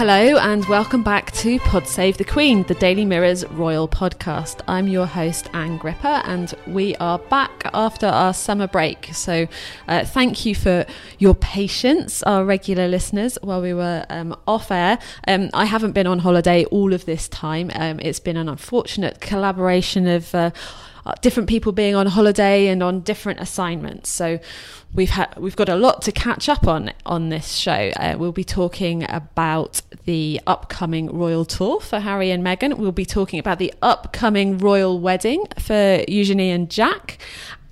Hello and welcome back to Pod Save the Queen, the Daily Mirror's royal podcast. I'm your host, Ann Gripper, and we are back after our summer break. So, uh, thank you for your patience, our regular listeners, while we were um, off air. Um, I haven't been on holiday all of this time. Um, it's been an unfortunate collaboration of. Uh, uh, different people being on holiday and on different assignments. So we've had we've got a lot to catch up on on this show. Uh, we'll be talking about the upcoming royal tour for Harry and Meghan. We'll be talking about the upcoming royal wedding for Eugenie and Jack,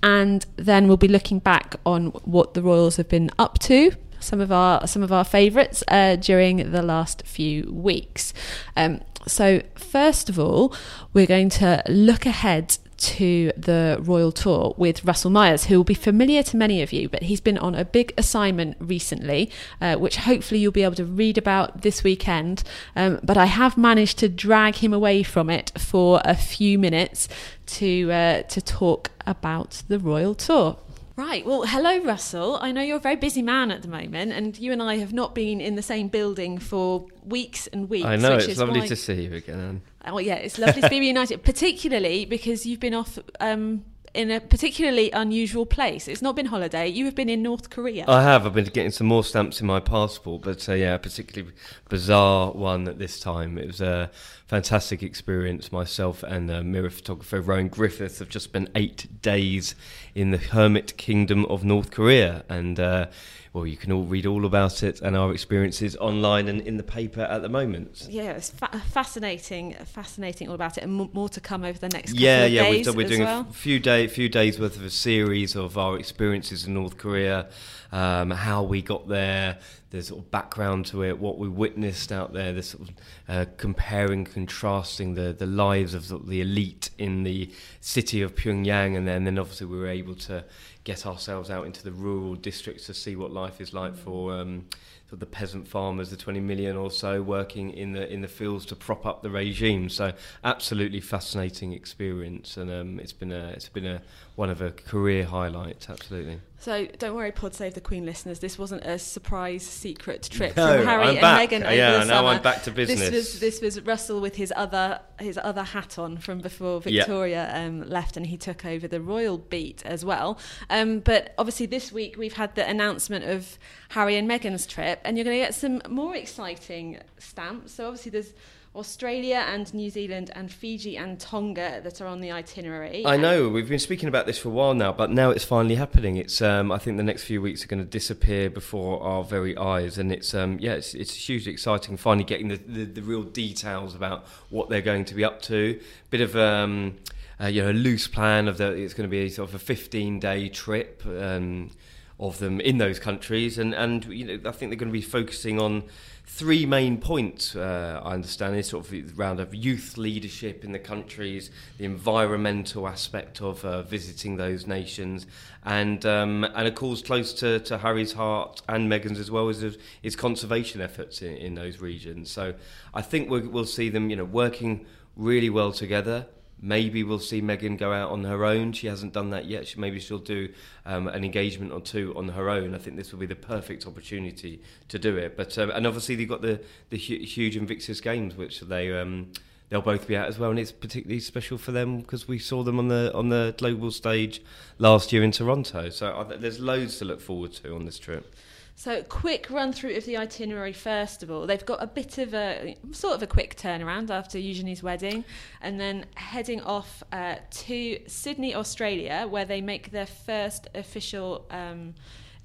and then we'll be looking back on what the royals have been up to some of our some of our favourites uh, during the last few weeks. Um, so first of all, we're going to look ahead to the Royal Tour with Russell Myers, who will be familiar to many of you, but he's been on a big assignment recently, uh, which hopefully you'll be able to read about this weekend. Um, but I have managed to drag him away from it for a few minutes to uh, to talk about the Royal Tour. Right. Well, hello, Russell. I know you're a very busy man at the moment, and you and I have not been in the same building for weeks and weeks. I know it's lovely why- to see you again. Ann. Oh yeah, it's lovely to be reunited, particularly because you've been off um, in a particularly unusual place. It's not been holiday. You have been in North Korea. I have. I've been getting some more stamps in my passport, but uh, yeah, a particularly bizarre one at this time. It was a fantastic experience. Myself and uh, mirror photographer Rowan Griffith have just spent eight days in the Hermit Kingdom of North Korea, and uh, well, you can all read all about it and our experiences online and in the paper at the moment. yeah, it's fa- fascinating, fascinating all about it, and m- more to come over the next couple Yeah, yeah, days we've done, we're doing well. a f- few day, few days worth of a series of our experiences in North Korea, um, how we got there, the sort of background to it, what we witnessed out there, this sort of uh, comparing, contrasting the the lives of the, the elite in the city of Pyongyang, and then then obviously we were able to get ourselves out into the rural districts to see what life is like for. Um, the peasant farmers, the 20 million or so working in the in the fields to prop up the regime. So absolutely fascinating experience, and um, it's been a it's been a one of a career highlights. Absolutely. So don't worry, Pod Save the Queen listeners. This wasn't a surprise secret trip No, from Harry I'm and back. Meghan over Yeah, the now summer. I'm back to business. This was this was Russell with his other his other hat on from before Yeah. Victoria um, left, and he took over the royal beat as well. Um, but obviously, this week we've had the announcement of Harry and Meghan's trip, and you're going to get some more exciting stamps. So obviously, there's Australia and New Zealand and Fiji and Tonga that are on the itinerary. I know we've been speaking about this for a while now, but now it's finally happening. It's um, I think the next few weeks are going to disappear before our very eyes, and it's um, yeah, it's, it's hugely exciting. Finally, getting the, the, the real details about what they're going to be up to. Bit of um, uh, you know a loose plan of the it's going to be sort of a 15 day trip. Um, of them in those countries, and and you know I think they're going to be focusing on three main points. Uh, I understand is sort of around of youth leadership in the countries, the environmental aspect of uh, visiting those nations, and um, and of course close to, to Harry's heart and Meghan's as well is is conservation efforts in, in those regions. So I think we'll see them you know working really well together. Maybe we'll see Meghan go out on her own. She hasn't done that yet. She, maybe she'll do um, an engagement or two on her own. I think this will be the perfect opportunity to do it. But um, and obviously they've got the the hu- huge Invictus Games, which they um, they'll both be at as well, and it's particularly special for them because we saw them on the on the global stage last year in Toronto. So I, there's loads to look forward to on this trip. So, quick run through of the itinerary first of all. They've got a bit of a sort of a quick turnaround after Eugenie's wedding, and then heading off uh, to Sydney, Australia, where they make their first official um,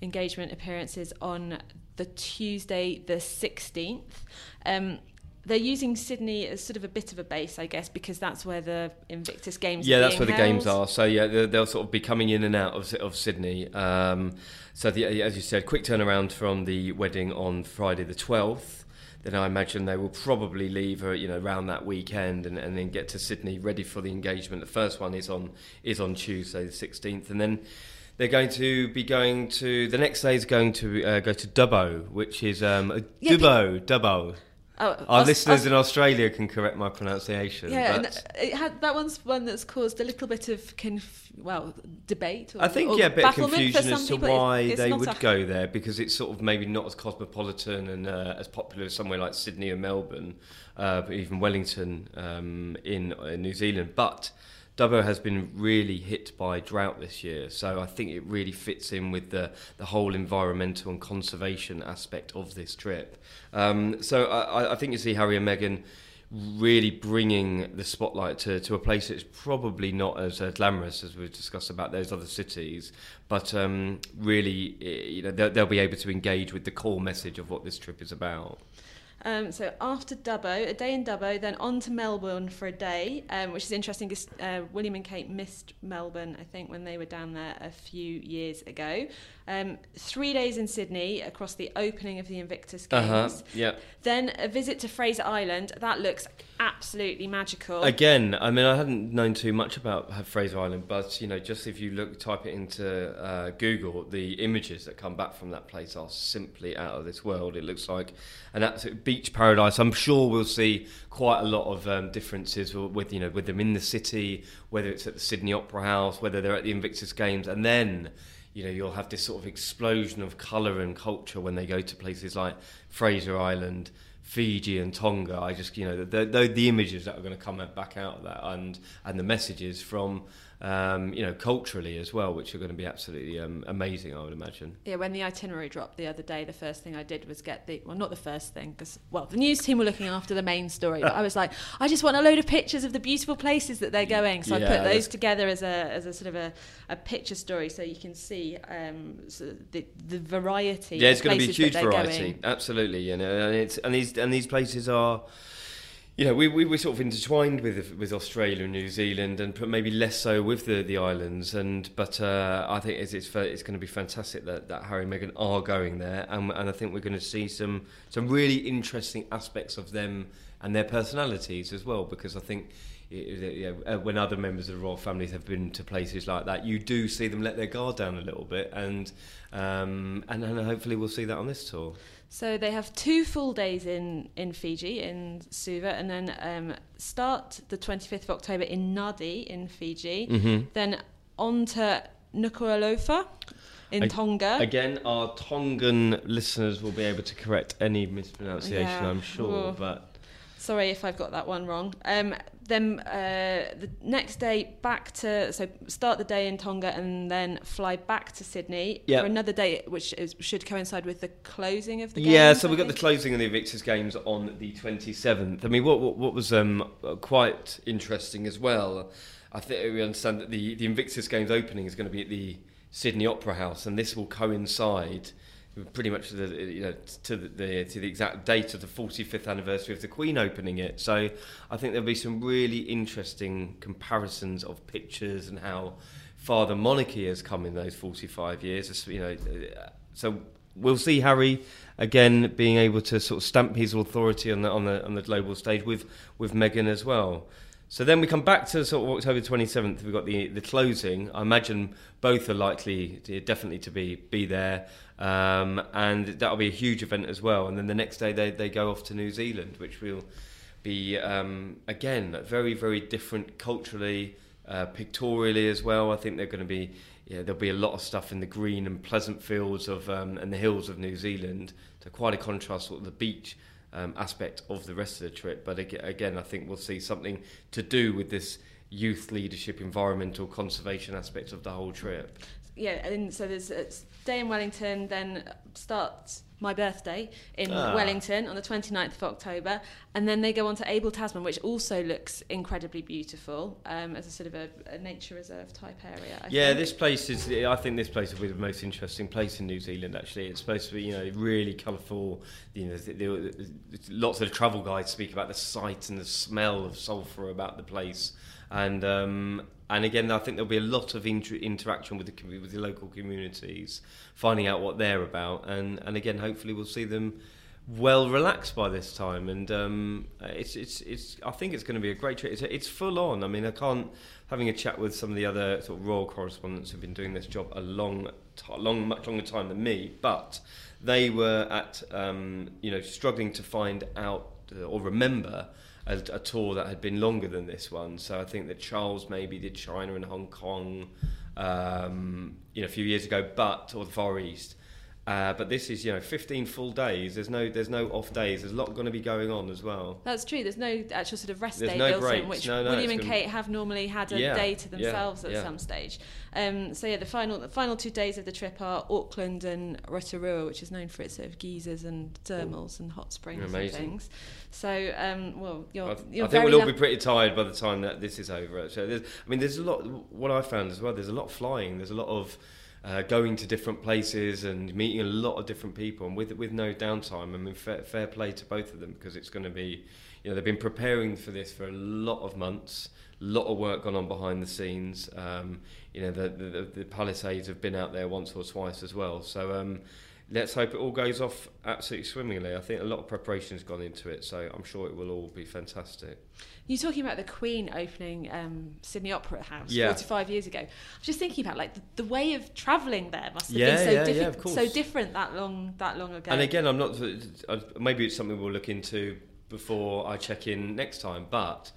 engagement appearances on the Tuesday, the 16th. Um, they're using Sydney as sort of a bit of a base, I guess, because that's where the Invictus Games. Are. Yeah, that's where the games are. So yeah, they'll, sort of be coming in and out of, of Sydney. Um, so the, as you said, quick turnaround from the wedding on Friday the twelfth. Then I imagine they will probably leave, uh, you know, around that weekend, and, and then get to Sydney ready for the engagement. The first one is on is on Tuesday the sixteenth, and then they're going to be going to the next day is going to uh, go to Dubbo, which is um, a Yeah, Dubbo, Dubbo. Oh, Our Aus- listeners Aus- in Australia can correct my pronunciation. Yeah, but- and it had that one's one that's caused a little bit of conf- well debate. Or, I think yeah, a bit of confusion as to why it's they would a- go there because it's sort of maybe not as cosmopolitan and uh, as popular as somewhere like Sydney or Melbourne, uh, even Wellington um, in, in New Zealand. But Dubbo has been really hit by drought this year, so I think it really fits in with the the whole environmental and conservation aspect of this trip. Um, so I, I think you see Harry and Meghan really bringing the spotlight to, to a place that's probably not as uh, glamorous as we've discussed about those other cities, but um, really, eh, you know, they'll, they'll be able to engage with the core message of what this trip is about. Um, so after Dubbo, a day in Dubbo, then on to Melbourne for a day, um, which is interesting because uh, William and Kate missed Melbourne, I think, when they were down there a few years ago. Um, three days in Sydney across the opening of the Invictus Games. Uh huh. Yeah. Then a visit to Fraser Island. That looks absolutely magical. Again, I mean, I hadn't known too much about Fraser Island, but you know, just if you look, type it into uh, Google, the images that come back from that place are simply out of this world. It looks like an absolute beach paradise. I'm sure we'll see quite a lot of um, differences with you know with them in the city, whether it's at the Sydney Opera House, whether they're at the Invictus Games, and then you know you'll have this sort of explosion of colour and culture when they go to places like Fraser Island. Fiji and Tonga, I just you know the, the, the images that are going to come back out of that, and and the messages from um, you know culturally as well, which are going to be absolutely um, amazing, I would imagine. Yeah, when the itinerary dropped the other day, the first thing I did was get the well, not the first thing because well, the news team were looking after the main story, but I was like, I just want a load of pictures of the beautiful places that they're going. So I put those together as a as a sort of a, a picture story, so you can see um, the the variety. Yeah, it's going to be a huge variety, going. absolutely. You know, and it's and these and these places are. You know, we, we we're sort of intertwined with with Australia and New Zealand, and maybe less so with the, the islands. And but uh, I think it's it's, it's going to be fantastic that, that Harry and Meghan are going there, and and I think we're going to see some some really interesting aspects of them and their personalities as well. Because I think you know, uh, when other members of the royal families have been to places like that, you do see them let their guard down a little bit, and um, and, and hopefully we'll see that on this tour. So they have two full days in, in Fiji, in Suva, and then um, start the 25th of October in Nadi in Fiji. Mm-hmm. Then on to Nuku'alofa in Ag- Tonga. Again, our Tongan listeners will be able to correct any mispronunciation, Yeah. I'm sure. Oh. But Sorry if I've got that one wrong. Um, then uh, the next day back to so start the day in Tonga and then fly back to Sydney Yep. for another day, which is, should coincide with the closing of the yeah, so we've got the closing of the Invictus Games on the 27th. I mean, what what, what was um, quite interesting as well, I think we understand that the, the Invictus Games opening is going to be at the Sydney Opera House, and this will coincide pretty much the, you know, to the, to the exact date of the 45th anniversary of the Queen opening it. So I think there'll be some really interesting comparisons of pictures and how far the monarchy has come in those 45 years. You know, uh, so we'll see Harry again being able to sort of stamp his authority on the on the on the global stage with with Meghan as well. So then we come back to sort of October 27th. We've got the the closing. I imagine both are likely, definitely to be be there, um, and that'll be a huge event as well. And then the next day they they go off to New Zealand, which will be um, again very very different culturally, uh, pictorially as well. I think they're going to be yeah there'll be a lot of stuff in the green and pleasant fields of um, and the hills of New Zealand. So quite a contrast with the beach um, aspect of the rest of the trip. But again, I think we'll see something to do with this youth leadership, environmental conservation aspect of the whole trip. Yeah, and so there's a day in Wellington, then starts my birthday in Ah. Wellington on the 29th of October, and then they go on to Abel Tasman, which also looks incredibly beautiful um, as a sort of a, a nature reserve type area. I Yeah, think. this place is. I think this place will be the most interesting place in New Zealand. Actually, it's supposed to be, you know, really colourful. You know, lots of travel guides speak about the sight and the smell of sulphur about the place, and um, and again, I think there'll be a lot of inter- interaction with the with the local communities, finding out what they're about, and and again, hopefully, we'll see them well relaxed by this time, and um, it's it's it's. I think it's going to be a great trip. It's, it's full on. I mean, I can't having a chat with some of the other sort of royal correspondents who've been doing this job a long, t- long, much longer time than me, but they were at um, you know struggling to find out uh, or remember. A, a tour that had been longer than this one, so I think that Charles maybe did China and Hong Kong, um, you know, a few years ago, but or the Far East, uh, but this is, you know, 15 full days. There's no, there's no off days. There's a lot going to be going on as well. That's true. There's no actual sort of rest There's day no built in, which No, no, William and Kate have normally had a Yeah, day to yeah, themselves at yeah. some stage. Um, so yeah, the final the final two days of the trip are Auckland and Rotorua, which is known for its sort of geysers and thermals and hot springs and things. So um, well, you're, I, I you're think we'll all be pretty tired by the time that this is over. So I mean, there's a lot. What I found as well, there's a lot of flying. There's a lot of uh, going to different places and meeting a lot of different people, and with with no downtime. I mean, fair, fair play to both of them because it's going to be, you know, they've been preparing for this for a lot of months. A lot of work gone on behind the scenes. Um, you know, the, the the palace aides have been out there once or twice as well. So. Um, Let's hope it all goes off absolutely swimmingly. I think a lot of preparation has gone into it, so I'm sure it will all be fantastic. You're talking about the Queen opening um, Sydney Opera House Yeah. 45 years ago. I was just thinking about like the, the way of travelling there must have Yeah, been so, yeah, diffi- yeah, so different that long that long ago. And again, I'm not. uh, Maybe it's something we'll look into before I check in next time. But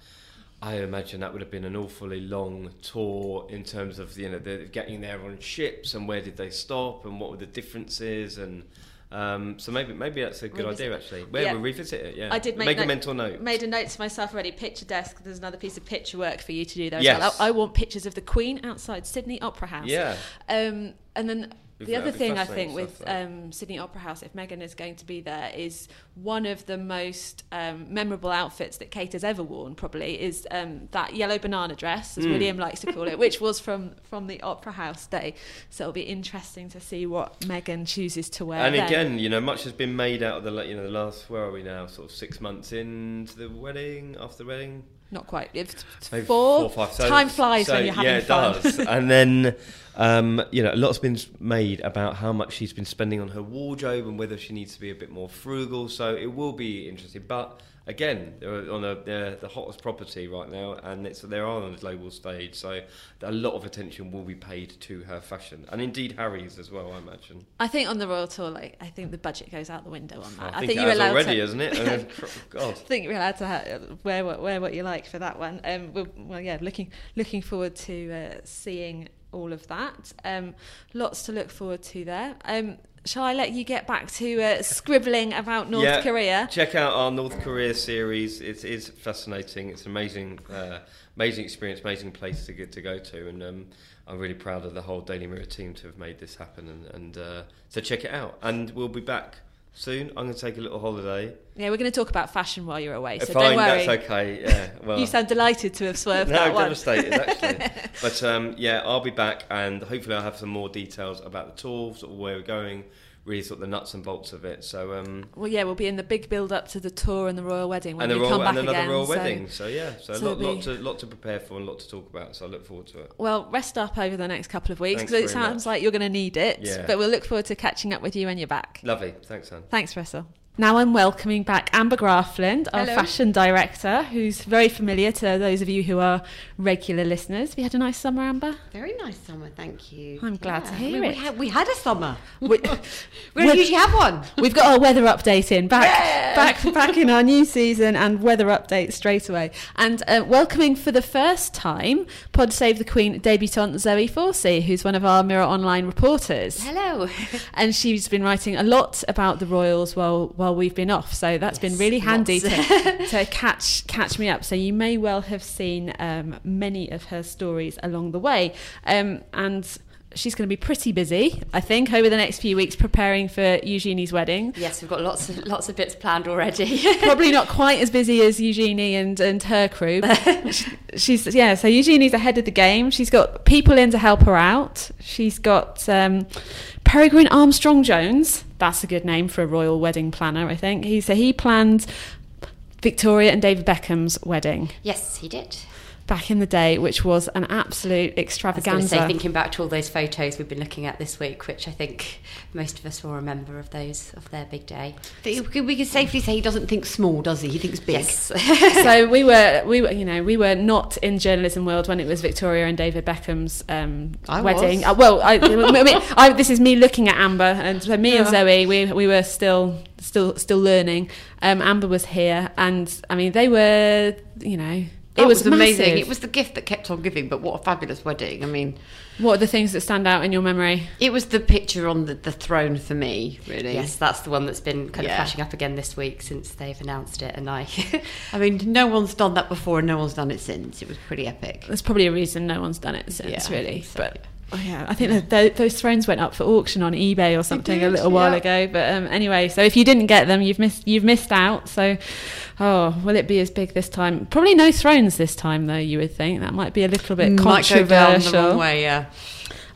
I imagine that would have been an awfully long tour in terms of you know the getting there on ships and where did they stop and what were the differences and. Um, so maybe maybe that's a good Revisit idea actually. Where Yeah. we'll revisit it. Yeah, I did make, make a mental note. Made a note to myself already. Picture desk. There's another piece of picture work for you to do there. Yes. As well. I, I want pictures of the Queen outside Sydney Opera House. Yeah. Um, and then the other thing I think with um, Sydney Opera House, if Meghan is going to be there, is one of the most um, memorable outfits that Kate has ever worn. Probably is um, that yellow banana dress, as Mm. William likes to call it, which was from from the Opera House day. So it'll be interesting to see what Meghan chooses to wear. and then. again, you know, much has been made out of the you know the last where are we now? Sort of six months into the wedding, after the wedding. Not quite. It's Maybe four. five. So- Time flies so, when you're having yeah, fun. it does. and then, um, you know, a lot's been made about how much she's been spending on her wardrobe and whether she needs to be a bit more frugal. So it will be interesting. But again, they're on a, they're the hottest property right now, and it's they're on the global stage. So a lot of attention will be paid to her fashion, and indeed Harry's as well. I imagine. I think on the royal tour, like I think the budget goes out the window on that. I think, you're it has allowed already, to. isn't it? I mean, God. I think you're allowed to ha- wear what wear what you like for that one. Um, we'll, well, yeah, looking looking forward to uh, seeing all of that. Um, lots to look forward to there. Um, shall I let you get back to uh, scribbling about North Yeah, Korea? Check out our North Korea series. It is fascinating. It's an amazing, uh, amazing experience, amazing place to get to go to, and um, I'm really proud of the whole Daily Mirror team to have made this happen. And, and uh, so check it out. And we'll be back soon. I'm going to take a little holiday. Yeah, we're going to talk about fashion while you're away, so Fine, don't worry. that's okay. Yeah, well, You sound delighted to have swerved no, that one. devastated actually. but um, yeah, I'll be back, and hopefully I'll have some more details about the tour, sort of where we're going, really sort of the nuts and bolts of it. So. Um, Well, yeah, we'll be in the big build up to the tour and the royal wedding when and the you royal, come back and another again. royal so- wedding. So yeah, so, so a lot, lot to lot to prepare for and a lot to talk about. So I look forward to it. Well, rest up over the next couple of weeks because it sounds much. like you're going to need it. Yeah. But we'll look forward to catching up with you when you're back. Lovely, thanks, Ann. Thanks, Russell. Now I'm welcoming back Amber Graafland, our Hello. fashion director, who's very familiar to those of you who are regular listeners. Have you had a nice summer, Amber? Very nice summer, thank you. I'm glad to hear we, it. We had, we had a summer. We, We don't usually have one. We've got our weather update in back, back, back in our new season, and weather update straight away. And uh, welcoming for the first time, Pod Save the Queen debutante Zoe Forsey, who's one of our Mirror Online reporters. Hello. and she's been writing a lot about the royals while while we've been off. So that's been really handy to, to catch catch me up. So you may well have seen um, many of her stories along the way, um, and. she's going to be pretty busy, I think, over the next few weeks preparing for Eugenie's wedding. Yes, we've got lots of lots of bits planned already. Probably not quite as busy as Eugenie and, and her crew. she's yeah. So Eugenie's ahead of the game. She's got people in to help her out. She's got um, Peregrine Armstrong Jones. That's a good name for a royal wedding planner, I think. He so he planned Victoria and David Beckham's wedding yes, he did. Back in the day, which was an absolute I was extravaganza. say, thinking back to all those photos we've been looking at this week, which I think most of us will remember of those of their big day. We can safely say he doesn't think small, does he? He thinks big. Yes. so we were we were you know we were not in journalism world when it was Victoria and David Beckham's um, I wedding. was. Uh, well, I, I mean, I, this is me looking at Amber, and so me and Zoe, we we were still still still learning. Um, Amber was here, and I mean they were you know. It That was, amazing. massive. It was the gift that kept on giving, but what a fabulous wedding. I mean, What are the things that stand out in your memory? it was the picture on the, the throne for me, really. Yes, that's the one that's been kind Yeah. of flashing up again this week since they've announced it, and I. I mean, no one's done that before and no one's done it since. It was pretty epic. There's probably a reason no one's done it since, Yeah, really. so, but yeah. Oh, yeah, I think that th- those thrones went up for auction on eBay or something a little while yeah. ago. But um, anyway, so if you didn't get them, you've missed you've missed out. So, oh, will it be as big this time? Probably no thrones this time, though. You would think that might be a little bit Might go down controversial. the wrong way, yeah.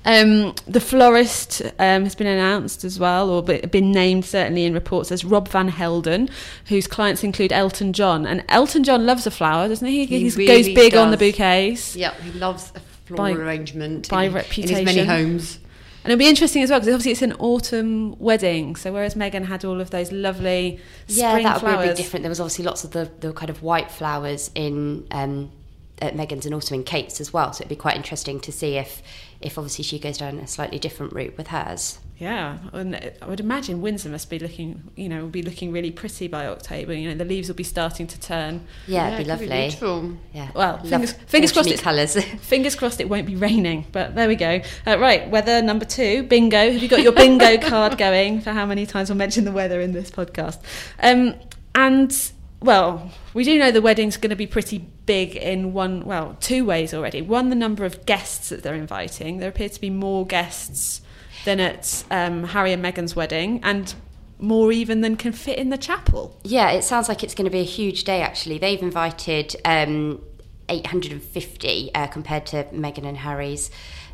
Um, the florist um, has been announced as well, or been named certainly in reports as Rob Van Helden, whose clients include Elton John. And Elton John loves a flower, doesn't he? He He really goes big on the bouquets. Yeah, he loves a floral By- arrangement by in, in his many homes. And it'll be interesting as well because obviously it's an autumn wedding. So whereas Meghan had all of those lovely yeah, spring that would be a bit different. There was obviously lots of the, the kind of white flowers in um, at Meghan's and also in Kate's as well. So it'd be quite interesting to see if if obviously she goes down a slightly different route with hers. yeah, and I would imagine Windsor must be looking, you know, will be looking really pretty by October. You know, the leaves will be starting to turn. Yeah, it'd be it could lovely. beautiful. yeah. Well, Love fingers- fingers crossed it's- colours. Fingers crossed it won't be raining, but there we go. Uh, right, weather number two, bingo. Have you got your bingo card going for how many times we'll mention the weather in this podcast? Um, and, well, we do know the wedding's going to be pretty big in one, well, two ways already. One, the number of guests that they're inviting. There appear to be more guests than at um, Harry and Meghan's wedding, and more even than can fit in the chapel. Yeah, it sounds like it's going to be a huge day. Actually, they've invited um, 850 uh, compared to Meghan and Harry's.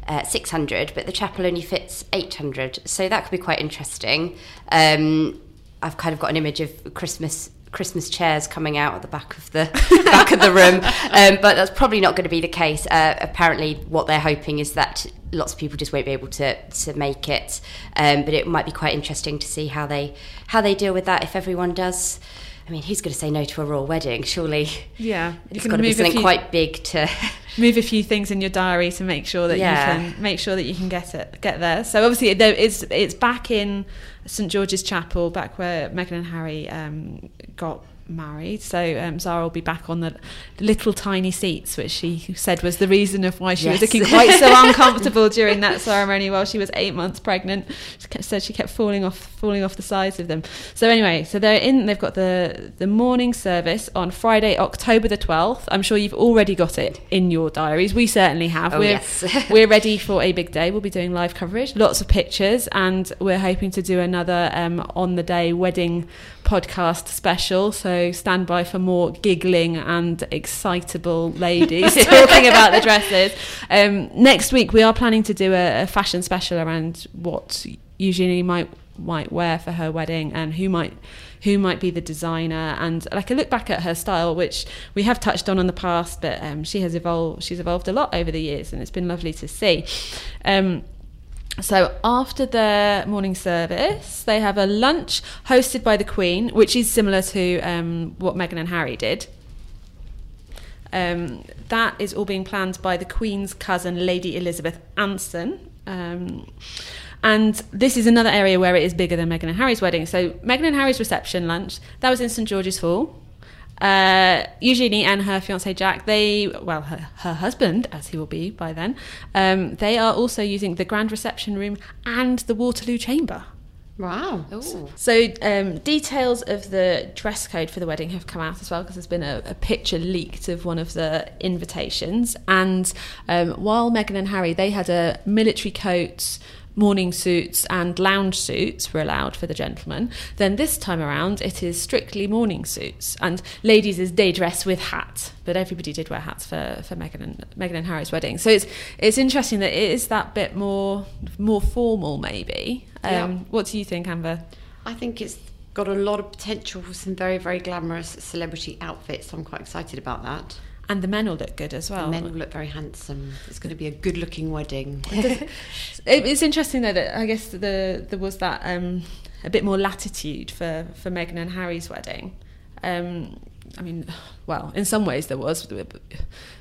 Uh, 600, but the chapel only fits 800, so that could be quite interesting. Um, I've kind of got an image of Christmas Christmas chairs coming out at the back of the back of the room, um, but that's probably not going to be the case. Uh, apparently, what they're hoping is that lots of people just won't be able to to make it, um, but it might be quite interesting to see how they how they deal with that if everyone does. I mean, who's going to say no to a royal wedding? Surely, Yeah, it's got to be something few- quite big to. move a few things in your diary to make sure that Yeah. you can make sure that you can get it get there. So obviously is it's back in St George's Chapel, back where Meghan and Harry um, got married. So um, Zara will be back on the little tiny seats, which she said was the reason of why she was looking quite so uncomfortable during that ceremony while she was eight months pregnant. She kept, said she kept falling off falling off the sides of them. So anyway, so they're in. They've got the the morning service on Friday, October the twelfth. I'm sure you've already got it in your diaries. We certainly have. Oh, we're, yes. we're ready for a big day. We'll be doing live coverage, lots of pictures, and we're hoping to do another um, on the day wedding podcast special. So stand by for more giggling and excitable ladies talking about the dresses. Um, next week, we are planning to do a, a fashion special around what Eugenie might might wear for her wedding and who might who might be the designer and like a look back at her style which we have touched on in the past but um, she has evolved she's evolved a lot over the years and it's been lovely to see um, so after the morning service, they have a lunch hosted by the Queen, which is similar to um, what Meghan and Harry did. Um, that is all being planned by the Queen's cousin, Lady Elizabeth Anson. Um, and this is another area where it is bigger than Meghan and Harry's wedding. So Meghan and Harry's reception lunch that was in St George's Hall. Uh, Eugenie and her fiance Jack, they well, her, her husband, as he will be by then, um, they are also using the grand reception room and the Waterloo Chamber. Wow. Ooh. So, um, details of the dress code for the wedding have come out as well because there's been a, a picture leaked of one of the invitations. And um, while Meghan and Harry, they had a military coat, morning suits, and lounge suits were allowed for the gentlemen. Then this time around, it is strictly morning suits, and ladies is day dress with hat. But everybody did wear hats for, for Meghan and Meghan and Harry's wedding. So it's it's interesting that it is that bit more more formal, maybe. Um, Yeah. What do you think, Amber? I think it's got a lot of potential for some very, very glamorous celebrity outfits. I'm quite excited about that. And the men will look good as well. The men will look very handsome. It's going to be a good looking wedding. It's interesting though that I guess the there was that um, a bit more latitude for for Meghan and Harry's wedding. Um, I mean, well, in some ways there was.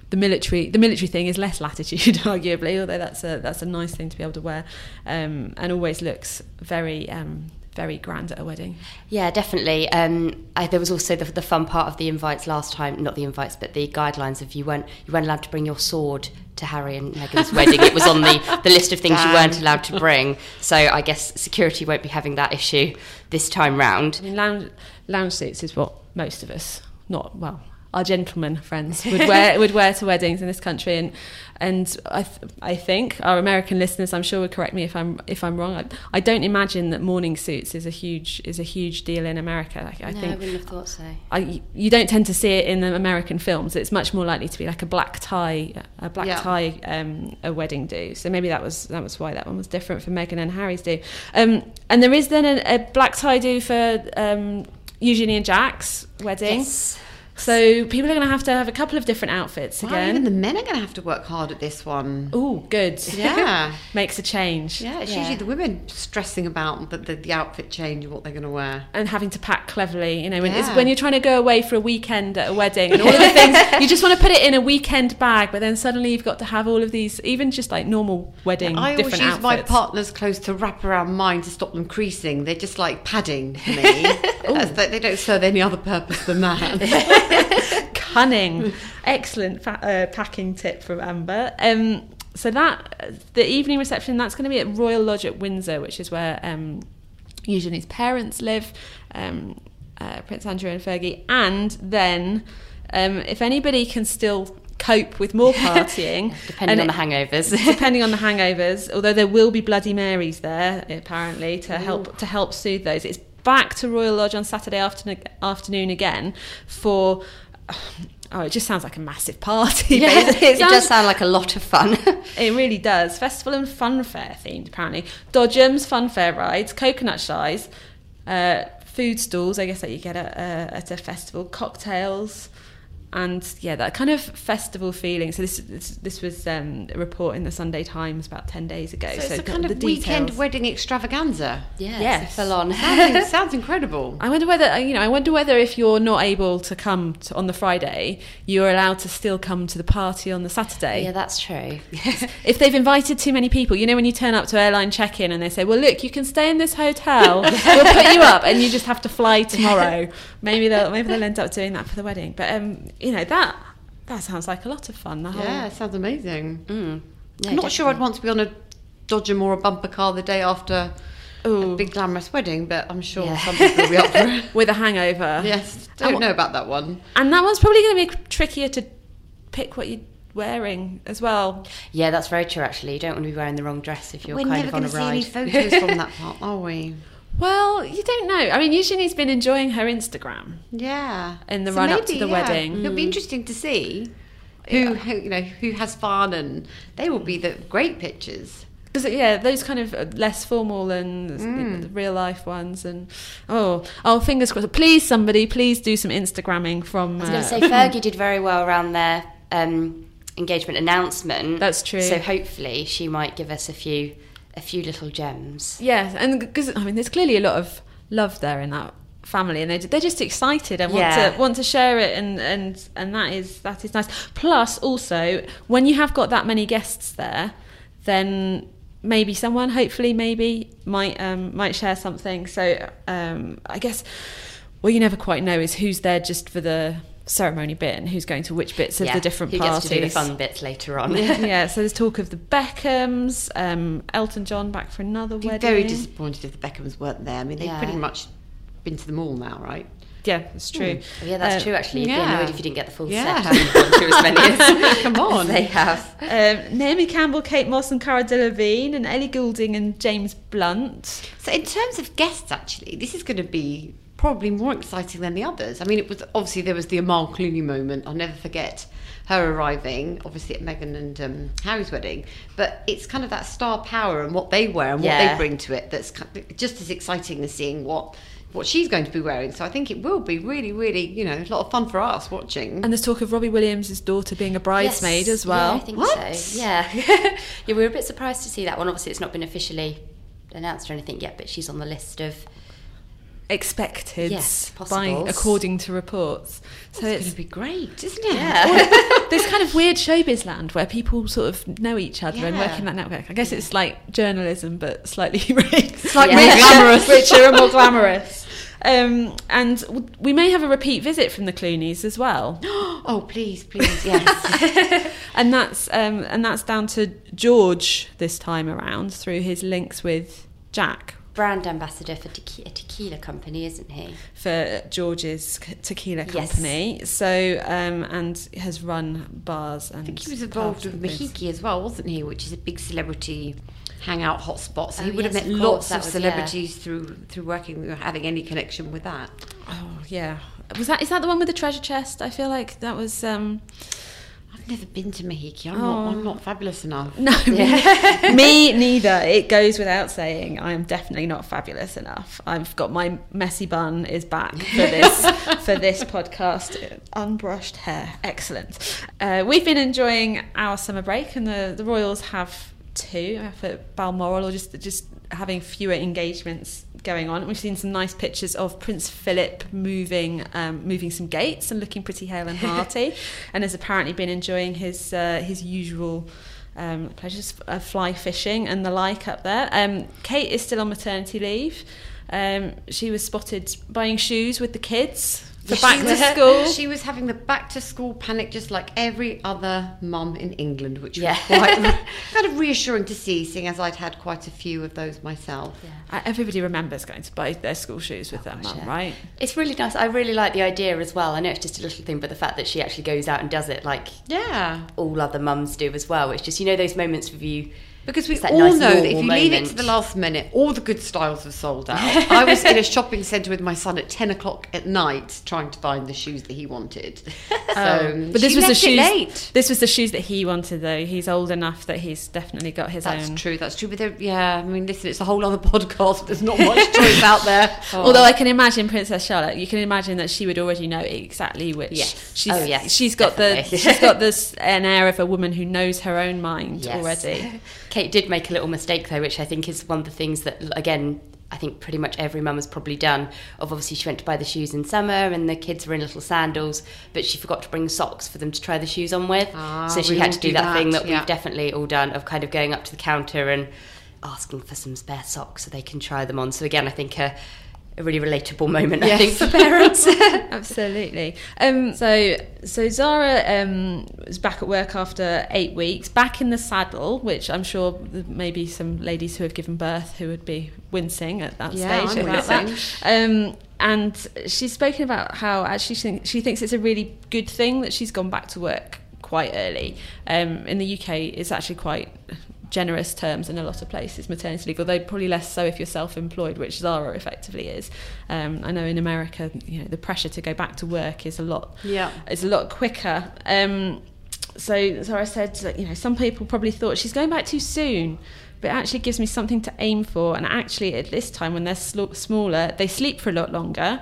The military, the military thing is less latitude, arguably, although that's a that's a nice thing to be able to wear, um, and always looks very um, very grand at a wedding. Yeah, definitely. Um, I, there was also the, the fun part of the invites last time, not the invites, but the guidelines of you weren't you weren't allowed to bring your sword to Harry and Meghan's wedding. It was on the, the list of things you weren't allowed to bring. So I guess security won't be having that issue this time round. I mean, lounge lounge suits is what most of us, not well, our gentlemen friends would wear would wear to weddings in this country, and and I th- I think our American listeners, I'm sure, would correct me if I'm if I'm wrong. I, I don't imagine that morning suits is a huge is a huge deal in America. I, I no, I wouldn't have thought so. I, you don't tend to see it in the American films. It's much more likely to be like a black tie, a black Yeah. tie, um, a wedding do. So maybe that was that was why that one was different for Meghan and Harry's do. Um, and there is then a, a black tie do for um, Eugenie and Jack's wedding. Yes. So people are going to have to have a couple of different outfits Wow, even the men are going to have to work hard at this one. Oh, good. Yeah. Makes a change. Yeah, it's Yeah. usually the women stressing about the, the, the outfit change and what they're going to wear. and having to pack cleverly. You know, when, it's Yeah. when you're trying to go away for a weekend at a wedding and all of the things, you just want to put it in a weekend bag, but then suddenly you've got to have all of these, even just like normal wedding, I always use different my partner's clothes to wrap around mine to stop them creasing. They're just like padding for me. They don't serve any other purpose than that. Cunning, excellent fa- uh, packing tip from Amber. Um, so that the evening reception that's going to be at Royal Lodge at Windsor, which is where um, Eugenie's parents live, um, uh, Prince Andrew and Fergie, and then um, if anybody can still cope with more partying, Depending and on the hangovers. depending on the hangovers, although there will be Bloody Marys there apparently to help to help soothe those. It's back to Royal Lodge on Saturday afternoon, afternoon again for. Oh, it just sounds like a massive party. Yeah, it, sounds- does sound like a lot of fun. it really does. Festival and fun fair themed, apparently. Dodgems, fun fair rides, coconut shies, uh, food stalls, I guess that you get at, uh, at a festival, cocktails, and yeah, that kind of festival feeling. So this this, this was um, a report in the Sunday Times about ten days ago. So it's a kind the of weekend wedding extravaganza. yeah, Yes. full on. Sounds, sounds incredible. I wonder whether you know. I wonder whether if you're not able to come to, on the Friday, you're allowed to still come to the party on the Saturday. yeah, that's true. if they've invited too many people, you know, when you turn up to airline check in and they say, well, look, you can stay in this hotel, we'll put you up, and you just have to fly tomorrow. Maybe they'll maybe they'll end up doing that for the wedding. But um, you know that that sounds like a lot of fun. The whole Yeah, sounds amazing. Mm. Yeah, I'm not sure I'd want to be on a Dodgem or a bumper car the day after Ooh. a big glamorous wedding, but I'm sure Yeah. some people will be up for it. with a hangover. Yes, don't what- know about that one. and that one's probably going to be trickier to pick what you're wearing as well. Yeah, that's very true. Actually, you don't want to be wearing the wrong dress if you're We're kind never of on going a to see ride. any photos from that part, are we? Well, you don't know. I mean, Eugenie's been enjoying her Instagram. Yeah. In the run-up to the yeah, wedding. It'll be interesting to see who, Yeah. who you know who has fun, and they will be the great pictures. Because yeah, those kind of uh, less formal and Mm. the real life ones, and oh, oh, fingers crossed. Please, somebody, please do some Instagramming from. I was going uh, to say Fergie did very well around their um, engagement announcement. That's true. So hopefully she might give us a few a few little gems. yeah, and because I mean, there's clearly a lot of love there in that family, and they they're just excited and want Yeah. to want to share it, and and and that is that is nice. Plus, also, when you have got that many guests there, then maybe someone, hopefully, maybe might um, might share something. So um, I guess what you never quite know is who's there just for the ceremony bit and who's going to which bits of Yeah, the different who parties. gets to do the fun bits later on. yeah, so there's talk of the Beckhams, um, Elton John back for another wedding. very disappointed if the Beckhams weren't there. I mean, they've Yeah. pretty much been to them all now, right? Yeah, it's true. Oh, yeah, that's Uh, true. Actually, you'd yeah. be annoyed if you didn't get the full Yeah. set. Through as many as, Come on. they have. Um, Naomi Campbell, Kate Moss, and Cara Delevingne, and Ellie Goulding and James Blunt. So, in terms of guests, actually, this is going to be probably more exciting than the others. I mean, it was obviously there was the Amal Clooney moment. I'll never forget her arriving, obviously at Meghan and um, Harry's wedding. But it's kind of that star power and what they wear and what they bring to it that's kind of just as exciting as seeing what what she's going to be wearing. So I think it will be really, really, you know, a lot of fun for us watching. And there's talk of Robbie Williams' daughter being a bridesmaid Yes, as well. Yeah, I think What? so. Yeah. yeah, we were a bit surprised to see that one. Obviously, it's not been officially announced or anything yet, but she's on the list of. Expected Yes, by according to reports. So it's it's going to be great, isn't it? Yeah. this kind of weird showbiz land where people sort of know each other and work in that network. I guess it's like journalism, but slightly it's like more glamorous, richer and more glamorous. Um, and we may have a repeat visit from the Clooney's as well, oh, please, please, yes. and that's um, and that's down to George this time around through his links with Jack Brand ambassador for tequi- a tequila company, isn't he? for George's c- tequila Yes. company. So um, and has run bars and I think he was involved with and. Mahiki as well, wasn't he? Which is a big celebrity hangout hotspot. So he Oh, would have met of lots of was- celebrities through through working, or having any connection with that. Oh yeah, was that is that the one with the treasure chest? I feel like that was. Um, I've never been to Mahiki. I'm not. I'm not fabulous enough. No, me, me neither. It goes without saying. I am definitely not fabulous enough. I've got my messy bun is back for this for this podcast. Unbrushed hair, excellent. Uh, we've been enjoying our summer break, and the the Royals have too for Balmoral, or just just having fewer engagements going on. We've seen some nice pictures of Prince Philip moving um, moving some gates and looking pretty hale and hearty, and has apparently been enjoying his uh, his usual um, pleasures of fly fishing and the like up there. Um, Kate is still on maternity leave. Um, she was spotted buying shoes with the kids for back She to was- school. She was having the back to school panic, just like every other mum in England, which Yeah. was quite kind of reassuring to see, seeing as I'd had quite a few of those myself. Uh, Everybody remembers going to buy their school shoes with their mum, yeah. right? It's really nice. I really like the idea as well. I know it's just a little thing, but the fact that she actually goes out and does it like Yeah. all other mums do as well. It's just, you know, those moments with you. Because we all nice know that if you leave it to the last minute, all the good styles have sold out. I was in a shopping centre with my son at 10 o'clock at night trying to find the shoes that he wanted. So, um, But this was the shoes. This was the shoes that he wanted, though. He's old enough that he's definitely got his That's own. true, that's true. But yeah, I mean, listen, it's a whole other podcast. There's not much choice out there. Although I can imagine Princess Charlotte, you can imagine that she would already know exactly which. Yes. She's, Oh, yes, She's got the she's got this an air of a woman who knows her own mind Yes. already. Kate did make a little mistake though, which I think is one of the things that again. I think pretty much every mum has probably done. Of obviously, she went to buy the shoes in summer, and the kids were in little sandals, but she forgot to bring socks for them to try the shoes on with. Ah, so she had to do do that, thing that, that yeah. we've definitely all done of kind of going up to the counter and asking for some spare socks so they can try them on. So again, I think a, a really relatable moment. I think for parents. Absolutely. Um, so so Zara um, was back at work after eight weeks, back in the saddle, which I'm sure there may be some ladies who have given birth who would be wincing at that Yeah, stage I'm about that. Um, and she's spoken about how actually she, think, she thinks it's a really good thing that she's gone back to work quite early. Um, in the UK, it's actually quite generous terms in a lot of places maternity leave although probably less so if you're self-employed which Zara effectively is. Um, I know in America you know the pressure to go back to work is a lot Yeah. it's a lot quicker. Um, so Zara said you know some people probably thought she's going back too soon but it actually gives me something to aim for. And actually at this time when they're sl- smaller they sleep for a lot longer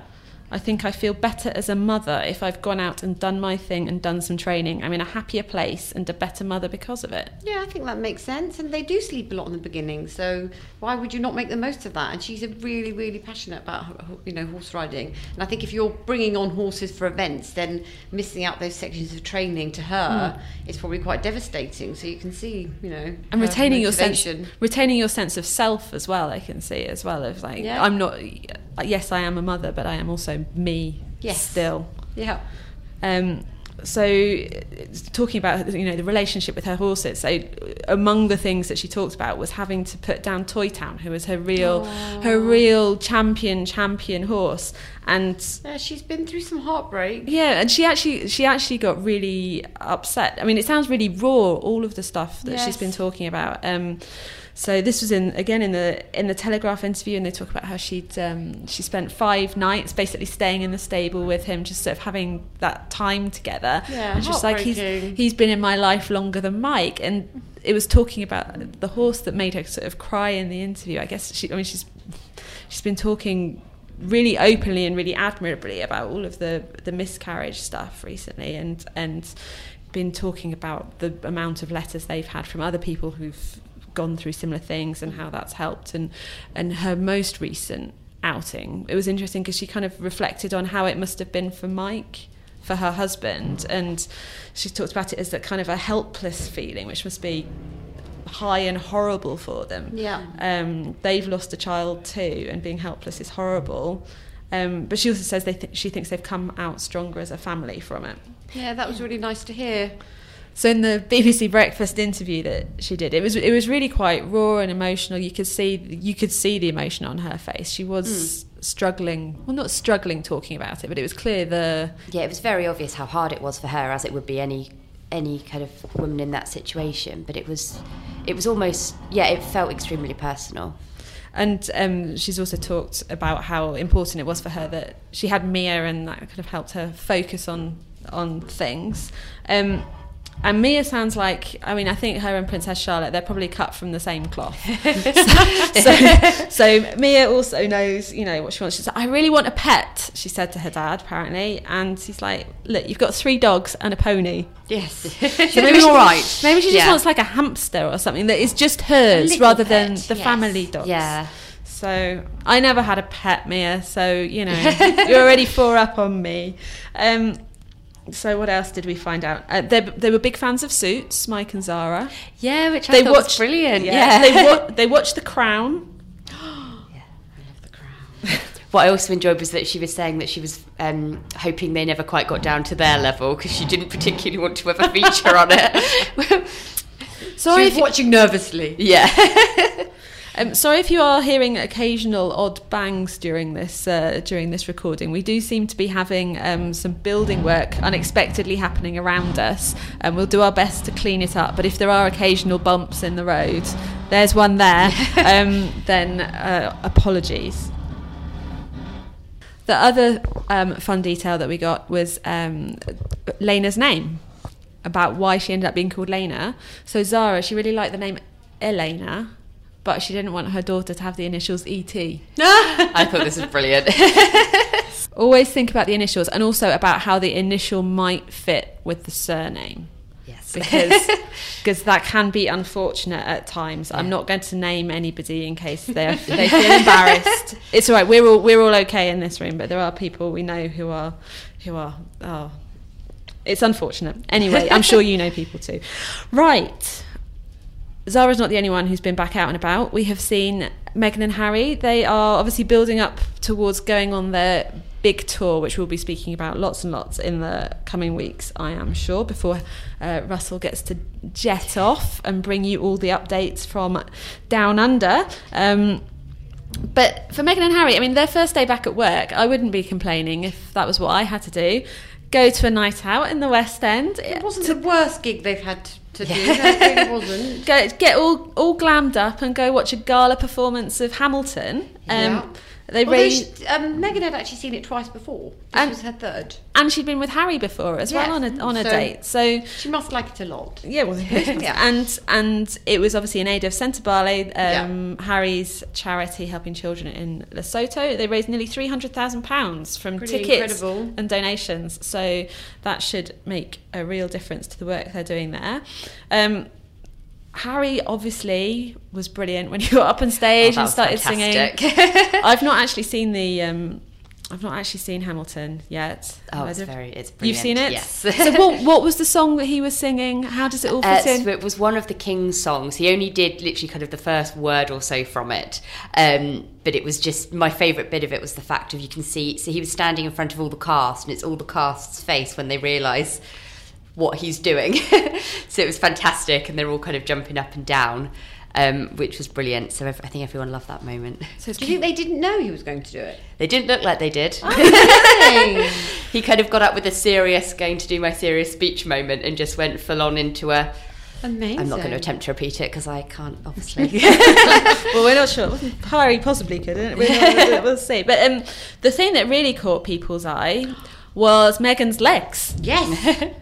I think I feel better as a mother if I've gone out and done my thing and done some training. I'm in a happier place and a better mother because of it. Yeah, I think that makes sense. And they do sleep a lot in the beginning, so why would you not make the most of that? And she's a really, really passionate about you know horse riding. And I think if you're bringing on horses for events, then missing out those sections of training to her hmm. is probably quite devastating. So you can see, you know, and retaining your sense retaining your sense of self as well i can see as well of like Yeah. i'm not yes i am a mother but i am also me Yes. still Yeah. Um, so talking about you know the relationship with her horses so among the things that she talked about was having to put down Toy Town who was her real her real champion champion horse and Yeah, she's been through some heartbreak. yeah and she actually she actually got really upset i mean it sounds really raw all of the stuff that she's been talking about um so this was in again in the in the telegraph interview and they talk about how she'd um, she spent five nights basically staying in the stable with him just sort of having that time together. Yeah, and she's like he's he's been in my life longer than mike. And it was talking about the horse that made her sort of cry in the interview. I guess she i mean she's she's been talking really openly and really admirably about all of the the miscarriage stuff recently and and been talking about the amount of letters they've had from other people who've gone through similar things and how that's helped and and her most recent outing it was interesting because she kind of reflected on how it must have been for Mike for her husband and she talked about it as that kind of a helpless feeling which must be high and horrible for them Yeah. um, they've lost a child too, and being helpless is horrible. Um, but she also says they th- she thinks they've come out stronger as a family from it. Yeah, that was really nice to hear. So in the BBC Breakfast interview that she did, it was it was really quite raw and emotional. You could see you could see the emotion on her face. She was struggling, well, not struggling talking about it, but it was clear the Yeah, it was very obvious how hard it was for her, as it would be any any kind of woman in that situation. But it was, it was almost, yeah, it felt extremely personal. And um, she's also talked about how important it was for her that she had Mia, and that kind of helped her focus on on things. Um, and Mia sounds like, I mean, I think her and Princess Charlotte, they're probably cut from the same cloth. so, so, so Mia also knows, you know, what she wants. She's like, I really want a pet, she said to her dad, apparently. And he's like, look, you've got three dogs and a pony. Yes. So maybe all right. Maybe she just Yeah. wants like a hamster or something that is just hers rather than the yes. family dogs. Yeah. So I never had a pet, Mia. So you know you're already four up on me. Um, so what else did we find out? Uh, they, they were big fans of Suits, Mike and Zara. Yeah, which I They thought was watched brilliant. Yeah, Yeah. they wa- they watched The Crown. Yeah, I love The Crown. what I also enjoyed was that she was saying that she was um, hoping they never quite got down to their level because she didn't particularly want to have a feature on it. Sorry she if was you, watching nervously. yeah. um, sorry if you are hearing occasional odd bangs during this uh, during this recording. We do seem to be having um, some building work unexpectedly happening around us, and we'll do our best to clean it up. But if there are occasional bumps in the road, there's one there. um, then uh, apologies. The other um, fun detail that we got was um, Lena's name, about why she ended up being called Lena. So Zara, she really liked the name Elena, but she didn't want her daughter to have the initials ET. I thought this was brilliant. Always think about the initials and also about how the initial might fit with the surname. yes. Because because that can be unfortunate at times. I'm not going to name anybody in case they they feel embarrassed. It's all right. We're all we're all okay in this room, but there are people we know who are who are oh, it's unfortunate. Anyway, I'm sure you know people too. Right. Zara's not the only one who's been back out and about. We have seen Meghan and Harry. They are obviously building up towards going on their big tour, which we'll be speaking about lots and lots in the coming weeks, I am sure, before uh, Russell gets to jet off and bring you all the updates from down under. Um, but for Meghan and Harry, I mean, their first day back at work, I wouldn't be complaining if that was what I had to do. Go to a night out in the West End. It wasn't the worst gig they've had to do. Really wasn't. go get all all glammed up and go watch a gala performance of Hamilton. Um, Yeah. They Although raised, she, um, Meghan had actually seen it twice before. This And- was her third. and she'd been with Harry before as well Yeah. on a on a So- date. So She must like it a lot. yeah, well, Yeah. and and it was obviously in aid of Sentebale, um, Harry's charity helping children in Lesotho. They raised nearly three hundred thousand pounds from Pretty tickets incredible. and donations. So that should make a real difference to the work they're doing there. Um, Harry obviously was brilliant when he got up on stage Oh, and started was singing. I've not actually seen the um, I've not actually seen Hamilton yet. Oh, it's very, it's brilliant. You've seen it? Yes. so what, what was the song that he was singing? How does it all Uh, fit in? so it was one of the King's songs. He only did literally kind of the first word or so from it. Um, but it was just my favourite bit of it was the fact of you can see. So he was standing in front of all the cast, and it's all the cast's face when they realise what he's doing. so it was fantastic, and they're all kind of jumping up and down, um, which was brilliant. So I think everyone loved that moment. So Do you think they didn't know he was going to do it? They didn't look like they did. Hey. he kind of got up with a serious, going to do my serious speech moment, and just went full on into a. Amazing. I'm not going to attempt to repeat it because I can't, obviously. well, we're not sure. Harry possibly could. We'll, we'll, we'll see. But um, the thing that really caught people's eye was Meghan's legs. Yes.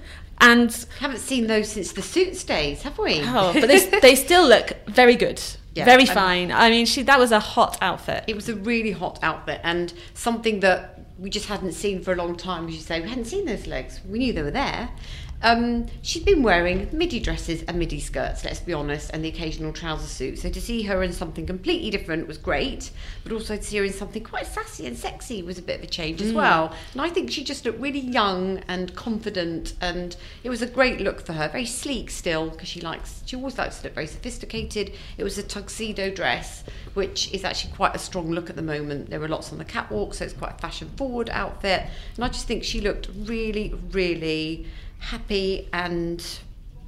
And Haven't seen those since the suits days, have we? oh, but they, they still look very good, Yeah, very fine. I mean, she that was a hot outfit. It was a really hot outfit and something that we just hadn't seen for a long time. As you say, we hadn't seen those legs. We knew they were there. Um, she'd been wearing midi dresses and midi skirts, let's be honest, and the occasional trouser suit. So to see her in something completely different was great, but also to see her in something quite sassy and sexy was a bit of a change as well. And I think she just looked really young and confident, and it was a great look for her. Very sleek still, because she likes, she always likes to look very sophisticated. It was a tuxedo dress, which is actually quite a strong look at the moment. There were lots on the catwalk, so it's quite a fashion forward outfit. And I just think she looked really, really happy and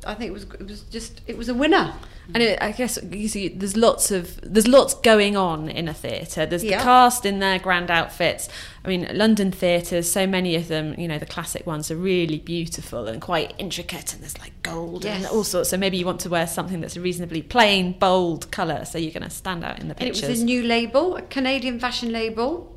I think it was it was just it was a winner. And it, I guess you see, there's lots of there's lots going on in a theatre. There's Yeah. the cast in their grand outfits. I mean, London theatres, so many of them, you know, the classic ones are really beautiful and quite intricate, and there's like gold and all sorts. So maybe you want to wear something that's a reasonably plain, bold colour, so you're going to stand out in the And it was a new label, a Canadian fashion label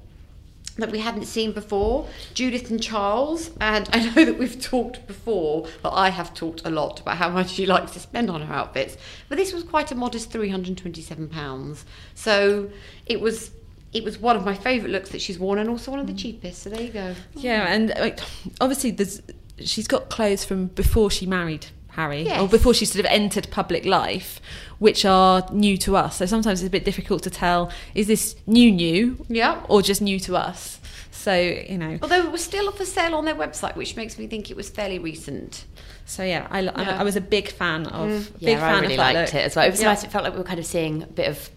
that we hadn't seen before, Judith and Charles. And I know that we've talked before, but I have talked a lot about how much she likes to spend on her outfits. But this was quite a modest £327. So it was it was one of my favourite looks that she's worn and also one of the mm. cheapest. So there you go. Yeah, and like, obviously there's she's got clothes from before she married Harry, or before she sort of entered public life, which are new to us. So sometimes it's a bit difficult to tell is this new new, Yeah. or just new to us. So you know, Although it was still for sale on their website, which makes me think it was fairly recent. so yeah, I, I, Yeah. I was a big fan of Mm. Yeah, fan I really of that liked look. it as well. It was Yeah. nice. It felt like we were kind of seeing a bit of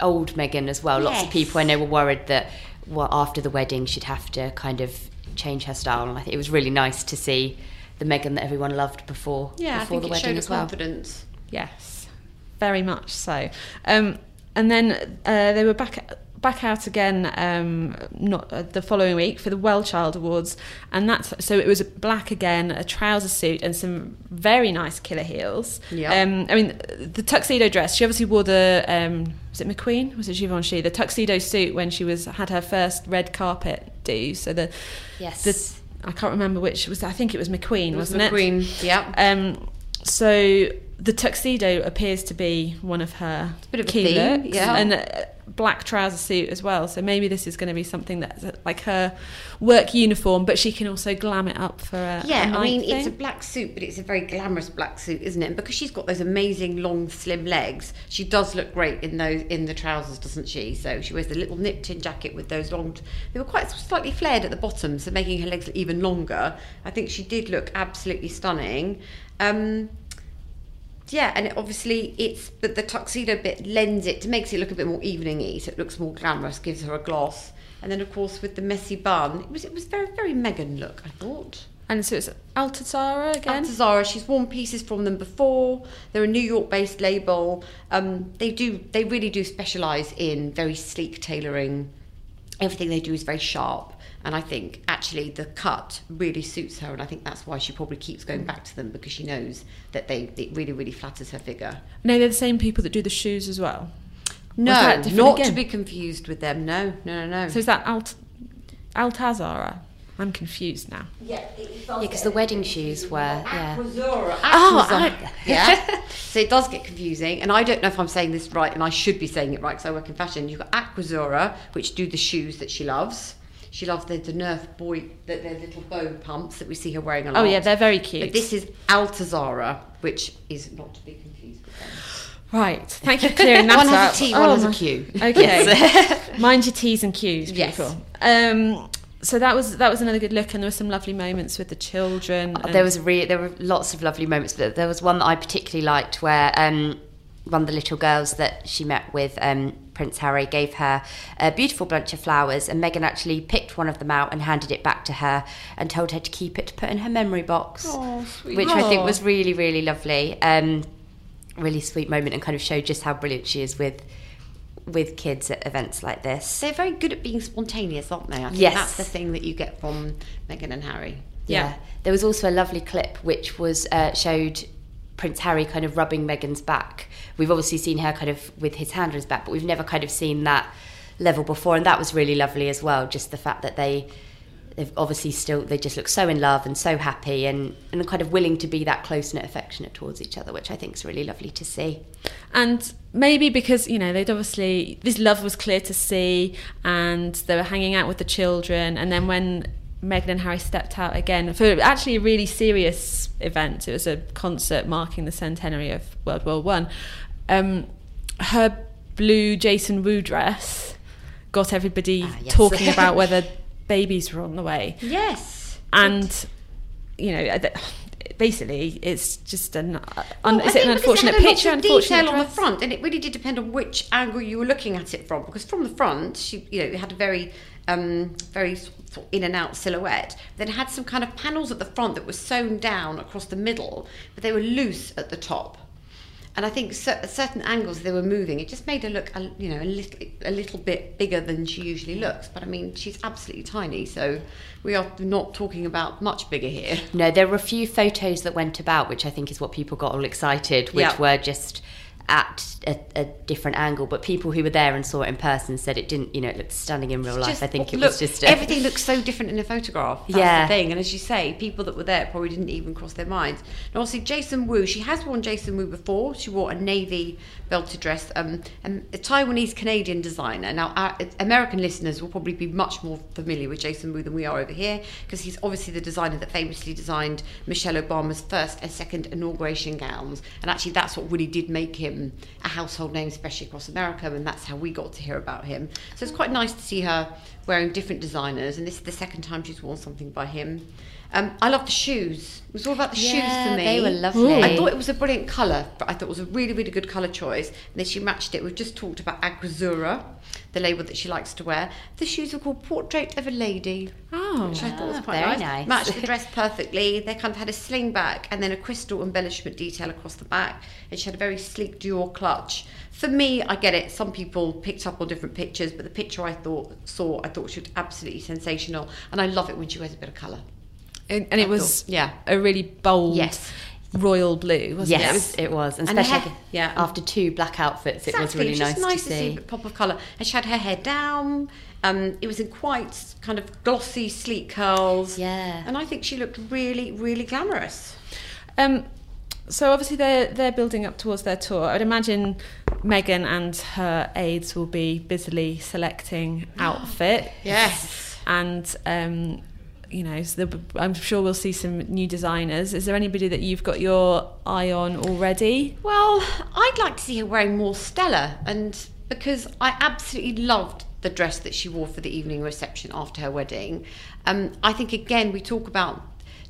old Meghan as well. Lots of people I know were worried that well, after the wedding she'd have to kind of change her style, and I think it was really nice to see the Meghan that everyone loved before Yeah, I think the it wedding showed as well. confidence. Yes, very much so. Um, and then uh, they were back back out again um, not uh, the following week for the Well Child Awards, and that's so it was black again, a trouser suit, and some very nice killer heels. Yeah. Um, I mean, the tuxedo dress. She obviously wore the um, was it McQueen? Was it Givenchy? The tuxedo suit when she was had her first red carpet do. So the Yes. the I can't remember which was. I think it was McQueen, It was wasn't it? McQueen, yeah. Um, so the tuxedo appears to be one of her bit of key theme, looks, yeah. and black trouser suit as well. So maybe this is going to be something that's uh, like her work uniform, but she can also glam it up for a Yeah, a I mean, thing. it's a black suit, but it's a very glamorous black suit, isn't it? And because she's got those amazing long, slim legs, she does look great in those in the trousers, doesn't she? So she wears the little nipped-in jacket with those long. They were quite slightly flared at the bottom, so making her legs even longer. I think she did look absolutely stunning. Um, yeah, and it, obviously it's but the tuxedo bit lends it makes it look a bit more evening-y, so it looks more glamorous, gives her a gloss. And then of course with the messy bun, it was it was very very Meghan look, I thought. and so it's Altuzarra again. Altuzarra, she's worn pieces from them before. They're a New York-based label. Um, they do, they really do specialise in very sleek tailoring. Everything they do is very sharp, and I think actually the cut really suits her, and I think that's why she probably keeps going back to them because she knows that they it really really flatters her figure. no, they're the same people that do the shoes as well. No, not again? to be confused with them. No, no, no, no. So is that Alt Altuzarra? I'm confused now. Yeah, because the wedding shoes were yeah. Aquazzura. Oh, Aquazzura. yeah. so it does get confusing, and I don't know if I'm saying this right, and I should be saying it right because I work in fashion. You've got Aquazzura, which do the shoes that she loves. She loves the, the Nerf boy, the, the little bow pumps that we see her wearing a lot. Oh yeah, they're very cute. But this is Altuzarra, which is not to be confused with them. Right. Thank you for clearing that One up. has a T, one has a Q. Okay. Mind your T's and Q's, Yes. people. Um, so that was that was another good look, and there were some lovely moments with the children. and- There was re- there were lots of lovely moments, but there was one that I particularly liked where um, one of the little girls that she met with um, Prince Harry gave her a beautiful bunch of flowers, and Meghan actually picked one of them out and handed it back to her and told her to keep it to put in her memory box, which I think was really really lovely. Um, really sweet moment and kind of showed just how brilliant she is with with kids at events like this. They're very good at being spontaneous, aren't they? I think Yes. that's the thing that you get from Meghan and Harry. Yeah. Yeah. There was also a lovely clip which was uh, showed Prince Harry kind of rubbing Meghan's back. We've obviously seen her kind of with his hand on his back, but we've never kind of seen that level before, and that was really lovely as well. Just the fact that they they've obviously still they just look so in love and so happy and and kind of willing to be that close knit affectionate towards each other, which I think is really lovely to see. and maybe because you know they'd obviously this love was clear to see, and they were hanging out with the children, and then when Meghan and Harry stepped out again for actually a really serious event. It was a concert marking the centenary of World War One. Um, her blue Jason Wu dress got everybody Ah, yes. talking about whether babies were on the way. Yes. and you know th- basically it's just an un, Well, is it an unfortunate lots picture unfortunate detail on the front, and it really did depend on which angle you were looking at it from. Because from the front, she, you know, it had a very, um, very in and out silhouette. Then had some kind of panels at the front that were sewn down across the middle, but they were loose at the top. And I think at certain angles they were moving. It just made her look, a, you know, a little, a little bit bigger than she usually looks. But I mean, she's absolutely tiny, so we are not talking about much bigger here. No, there were a few photos that went about, which I think is what people got all excited, which Yeah. were just at a, a different angle. But people who were there and saw it in person said it didn't, you know, it looked stunning in real life. just- I think it look, was just a, everything looks so different in a photograph. That's Yeah. the thing. And as you say, people that were there probably didn't even cross their minds. And obviously, Jason Wu, she has worn Jason Wu before. She wore a navy belted dress, um, a Taiwanese Canadian designer. Now, our American listeners will probably be much more familiar with Jason Wu than we are over here because he's obviously the designer that famously designed Michelle Obama's first and second inauguration gowns. And actually, that's what really did make him a household name, especially across America, and that's how we got to hear about him. So it's quite nice to see her wearing different designers, and this is the second time she's worn something by him. Um, I love the shoes. It was all about the shoes for me. they were lovely. I thought it was a brilliant colour, but I thought it was a really, really good colour choice. And then she matched it. We've just talked about Aquazzura, the label that she likes to wear. The shoes are called Portrait of a Lady oh which I thought was Ah, quite very nice. nice. Matched the dress perfectly. They kind of had a sling back and then a crystal embellishment detail across the back. And she had a very sleek Dior clutch. For me, I get it. Some people picked up on different pictures, but the picture I thought saw, I thought she was absolutely sensational. And I love it when she wears a bit of colour. And, and it was thought- yeah. a really bold Yes. royal blue wasn't yes, it, it was, and And especially hair- yeah. after two black outfits, it was really nice, just nice to to see see. a pop of colour. And she had her hair down. Um, it was in quite kind of glossy, sleek curls. Yeah. And I think she looked really, really glamorous. um so obviously they're they're building up towards their tour i'd imagine Meghan and her aides will be busily selecting outfit Yes. and um you know so i'm sure we'll see some new designers is there anybody that you've got your eye on already Well, I'd like to see her wearing more Stella, and because I absolutely loved the dress that she wore for the evening reception after her wedding. Um, I think again we talk about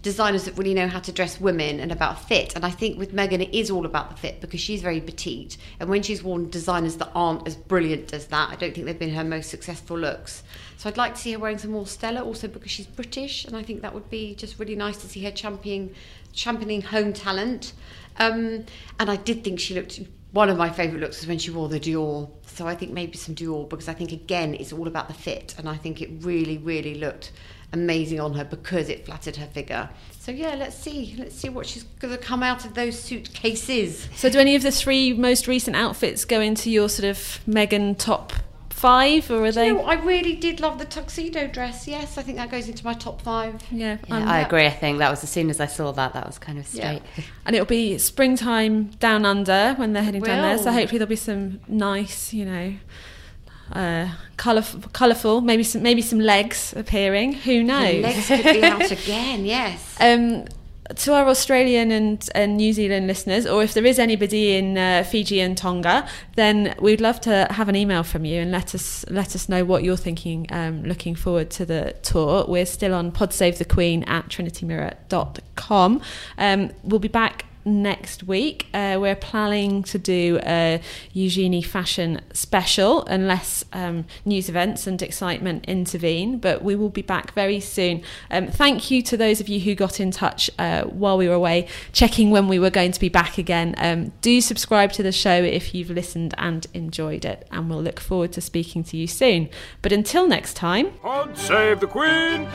designers that really know how to dress women and about fit, and I think with Meghan it is all about the fit because she's very petite, and when she's worn designers that aren't as brilliant as that, I don't think they've been her most successful looks. So I'd like to see her wearing some more Stella, also because she's British, and I think that would be just really nice to see her championing championing home talent. Um, and I did think she looked. One of my favourite looks was when she wore the Dior. So I think maybe some Dior because I think again it's all about the fit, and I think it really, really looked amazing on her because it flattered her figure. So yeah, let's see, let's see what she's going to come out of those suitcases. So, do any of the three most recent outfits go into your sort of Meghan top five, or are they? You know, I really did love the tuxedo dress. Yes, I think that goes into my top five. yeah, Yeah, um, I agree. I think that was as soon as I saw that, that was kind of Yeah. straight. and it'll be springtime down under when they're heading down there. So hopefully there'll be some nice, you know, uh, colourful, colourful, maybe some maybe some legs appearing. Who knows? Legs could be out again. Yes. Um, to our Australian and, and New Zealand listeners, or if there is anybody in uh, Fiji and Tonga, then we'd love to have an email from you and let us let us know what you're thinking. Um, looking forward to the tour. We're still on Pod Save the Queen at trinitymirror.com. Um, we'll be back next week. Uh, we're planning to do a Eugenie fashion special unless um, news events and excitement intervene, but we will be back very soon. Um, thank you to those of you who got in touch uh, while we were away, checking when we were going to be back again. Um, do subscribe to the show if you've listened and enjoyed it, and we'll look forward to speaking to you soon. But until next time, Pod save the Queen!